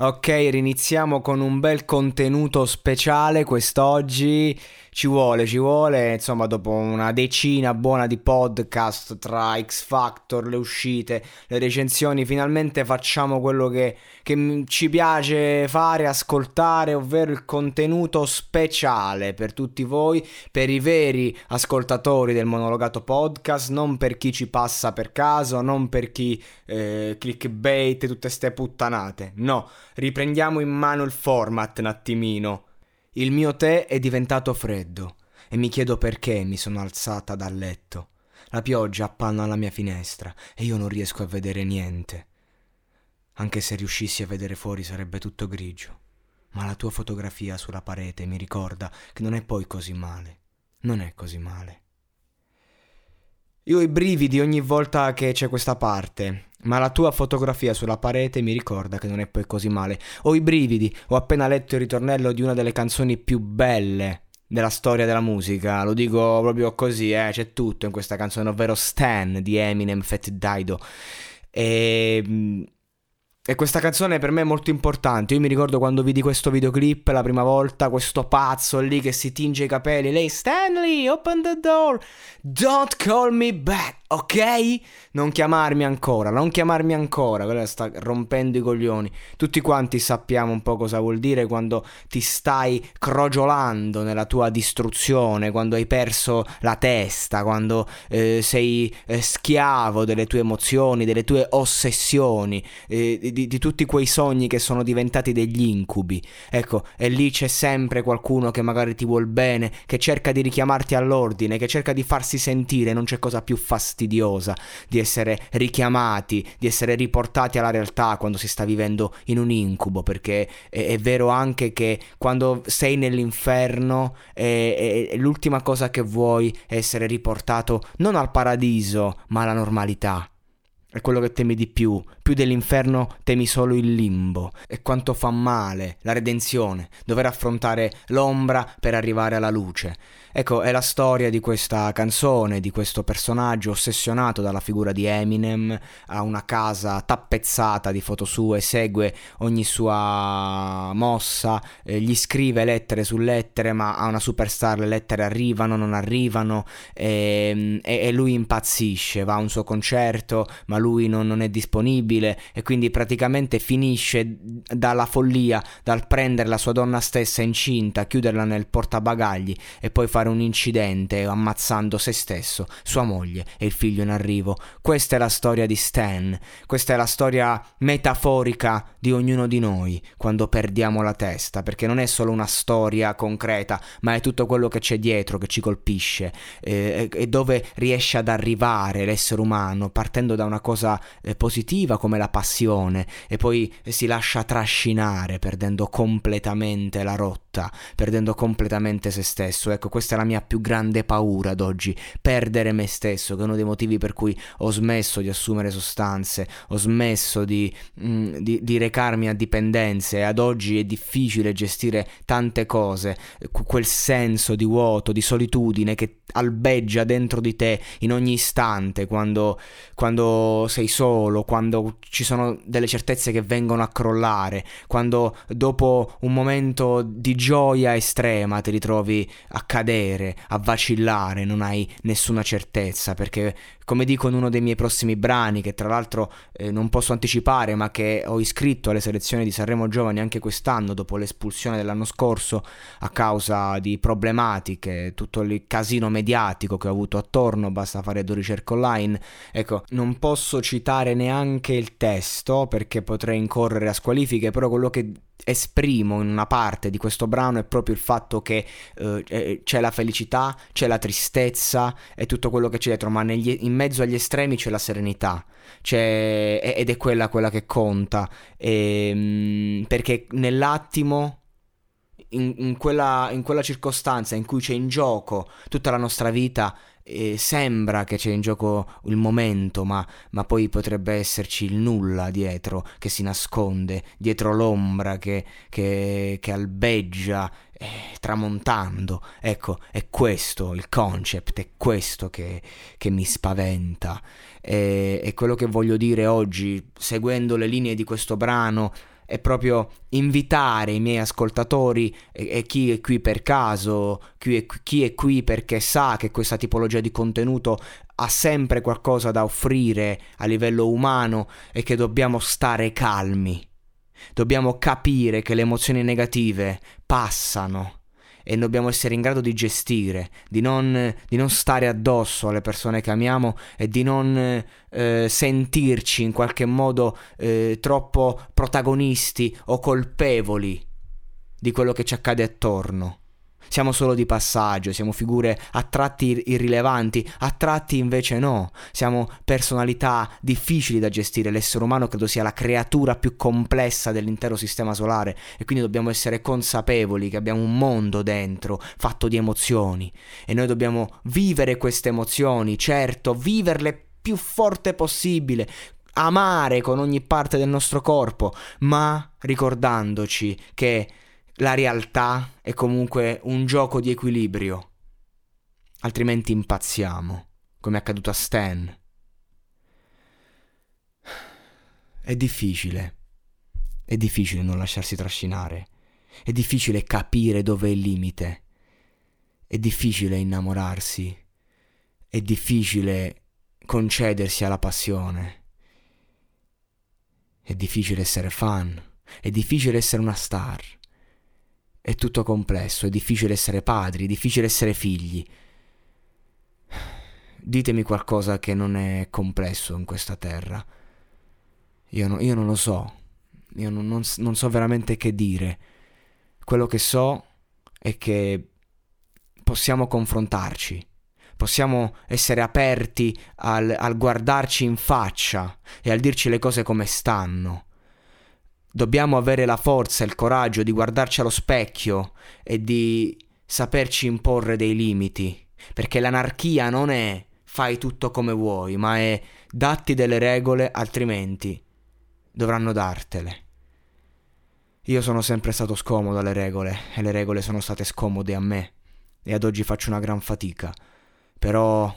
Ok, riniziamo con un bel contenuto speciale quest'oggi. Ci vuole, ci vuole, insomma, dopo una decina buona di podcast tra X Factor, le uscite, le recensioni, finalmente facciamo quello che, che ci piace fare, ascoltare, ovvero il contenuto speciale per tutti voi, per i veri ascoltatori del monologato podcast, non per chi ci passa per caso, non per chi eh, clickbait, tutte ste puttanate. No, riprendiamo in mano il format un attimino. Il mio tè è diventato freddo e mi chiedo perché mi sono alzata dal letto. La pioggia appanna alla mia finestra e io non riesco a vedere niente. Anche se riuscissi a vedere fuori sarebbe tutto grigio. Ma la tua fotografia sulla parete mi ricorda che non è poi così male. Non è così male. Io ho i brividi ogni volta che c'è questa parte, ma la tua fotografia sulla parete mi ricorda che non è poi così male. Ho i brividi, ho appena letto il ritornello di una delle canzoni più belle della storia della musica, lo dico proprio così, eh, c'è tutto in questa canzone, ovvero Stan di Eminem Fat Dido. E mm, e questa canzone per me è molto importante. Io mi ricordo quando vidi questo videoclip la prima volta, questo pazzo lì che si tinge i capelli. Lei, Stanley, open the door. Don't call me back ok? Non chiamarmi ancora, non chiamarmi ancora, quella sta rompendo i coglioni. Tutti quanti sappiamo un po' cosa vuol dire quando ti stai crogiolando nella tua distruzione, quando hai perso la testa, quando eh, sei eh, schiavo delle tue emozioni, delle tue ossessioni, eh, di, di tutti quei sogni che sono diventati degli incubi. Ecco, e lì c'è sempre qualcuno che magari ti vuol bene, che cerca di richiamarti all'ordine, che cerca di farsi sentire, non c'è cosa più fastidiosa di essere richiamati, di essere riportati alla realtà quando si sta vivendo in un incubo, perché è, è vero anche che quando sei nell'inferno è, è, l'ultima cosa che vuoi è essere riportato non al paradiso, ma alla normalità. È quello che temi di più. Più dell'inferno temi solo il limbo. E quanto fa male la redenzione, dover affrontare l'ombra per arrivare alla luce. Ecco, è la storia di questa canzone, di questo personaggio ossessionato dalla figura di Eminem, ha una casa tappezzata di foto sue, segue ogni sua mossa, eh, gli scrive lettere su lettere, ma a una superstar le lettere arrivano, non arrivano, e, e, e lui impazzisce, va a un suo concerto, ma lui non, non è disponibile e quindi praticamente finisce dalla follia, dal prendere la sua donna stessa incinta, chiuderla nel portabagagli e poi fare un incidente ammazzando se stesso, sua moglie e il figlio in arrivo. Questa è la storia di Stan, questa è la storia metaforica di ognuno di noi quando perdiamo la testa, perché non è solo una storia concreta, ma è tutto quello che c'è dietro che ci colpisce eh, e dove riesce ad arrivare l'essere umano partendo da una cosa eh, positiva come la passione e poi si lascia trascinare perdendo completamente la rotta, perdendo completamente se stesso. Ecco, questa è la mia più grande paura ad oggi, perdere me stesso, che è uno dei motivi per cui ho smesso di assumere sostanze, ho smesso di, mh, mm, di, di recarmi a dipendenze ad oggi è difficile gestire tante cose, quel senso di vuoto, di solitudine che albeggia dentro di te in ogni istante quando, quando sei solo, quando ci sono delle certezze che vengono a crollare, quando dopo un momento di gioia estrema ti ritrovi a cadere, a vacillare, non hai nessuna certezza perché come dico in uno dei miei prossimi brani che tra l'altro eh, non posso anticipare ma che ho iscritto alle selezioni di Sanremo Giovani anche quest'anno dopo l'espulsione dell'anno scorso a causa di problematiche, tutto il casino mediatico che ho avuto attorno, basta fare due ricerche online. Ecco, non posso citare neanche il testo perché potrei incorrere a squalifiche, però quello che esprimo in una parte di questo brano è proprio il fatto che eh, c'è la felicità, c'è la tristezza e tutto quello che c'è dietro, ma negli, in mezzo agli estremi c'è la serenità. C'è, ed è quella, quella che conta. E, ehm, perché nell'attimo in, in, quella, in, quella, circostanza in cui c'è in gioco tutta la nostra vita, eh, sembra che c'è in gioco il momento, ma, ma, poi potrebbe esserci il nulla dietro che si nasconde, dietro l'ombra che, che, che albeggia eh, tramontando. Ecco, è questo il concept, è questo che, che mi spaventa. E, e quello che voglio dire oggi, seguendo le linee di questo brano, è proprio invitare i miei ascoltatori e, e chi è qui per caso, chi è, chi è qui perché sa che questa tipologia di contenuto ha sempre qualcosa da offrire a livello umano e che dobbiamo stare calmi. Dobbiamo capire che le emozioni negative passano e dobbiamo essere in grado di gestire, di non, di non stare addosso alle persone che amiamo e di non eh, sentirci in qualche modo eh, troppo protagonisti o colpevoli di quello che ci accade attorno. Siamo solo di passaggio, siamo figure a tratti irrilevanti, a tratti invece no. Siamo personalità difficili da gestire. L'essere umano credo sia la creatura più complessa dell'intero sistema solare e quindi dobbiamo essere consapevoli che abbiamo un mondo dentro fatto di emozioni e noi dobbiamo vivere queste emozioni, certo, viverle più forte possibile, amare con ogni parte del nostro corpo, ma ricordandoci che la realtà è comunque un gioco di equilibrio, altrimenti impazziamo, come è accaduto a Stan. È difficile, è difficile non lasciarsi trascinare, è difficile capire dove è il limite, è difficile innamorarsi, è difficile concedersi alla passione, è difficile essere fan, è difficile essere una star è tutto complesso, è difficile essere padri, è difficile essere figli. Ditemi qualcosa che non è complesso in questa terra. Io, no, io non lo so, io non, non, non so veramente che dire. Quello che so è che possiamo confrontarci, possiamo essere aperti al, al, guardarci in faccia e al dirci le cose come stanno. Dobbiamo avere la forza e il coraggio di guardarci allo specchio e di saperci imporre dei limiti, perché l'anarchia non è fai tutto come vuoi, ma è datti delle regole, altrimenti dovranno dartele. Io sono sempre stato scomodo alle regole e le regole sono state scomode a me e ad oggi faccio una gran fatica, però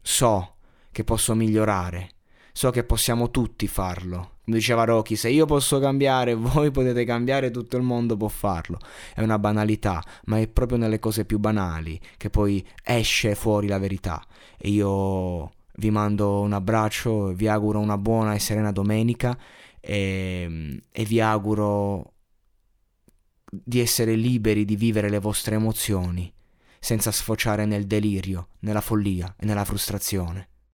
so che posso migliorare, so che possiamo tutti farlo come diceva Rocky, se io posso cambiare, voi potete cambiare, tutto il mondo può farlo. È una banalità, ma è proprio nelle cose più banali che poi esce fuori la verità. E io vi mando un abbraccio, vi auguro una buona e serena domenica e, e vi auguro di essere liberi di vivere le vostre emozioni senza sfociare nel delirio, nella follia e nella frustrazione.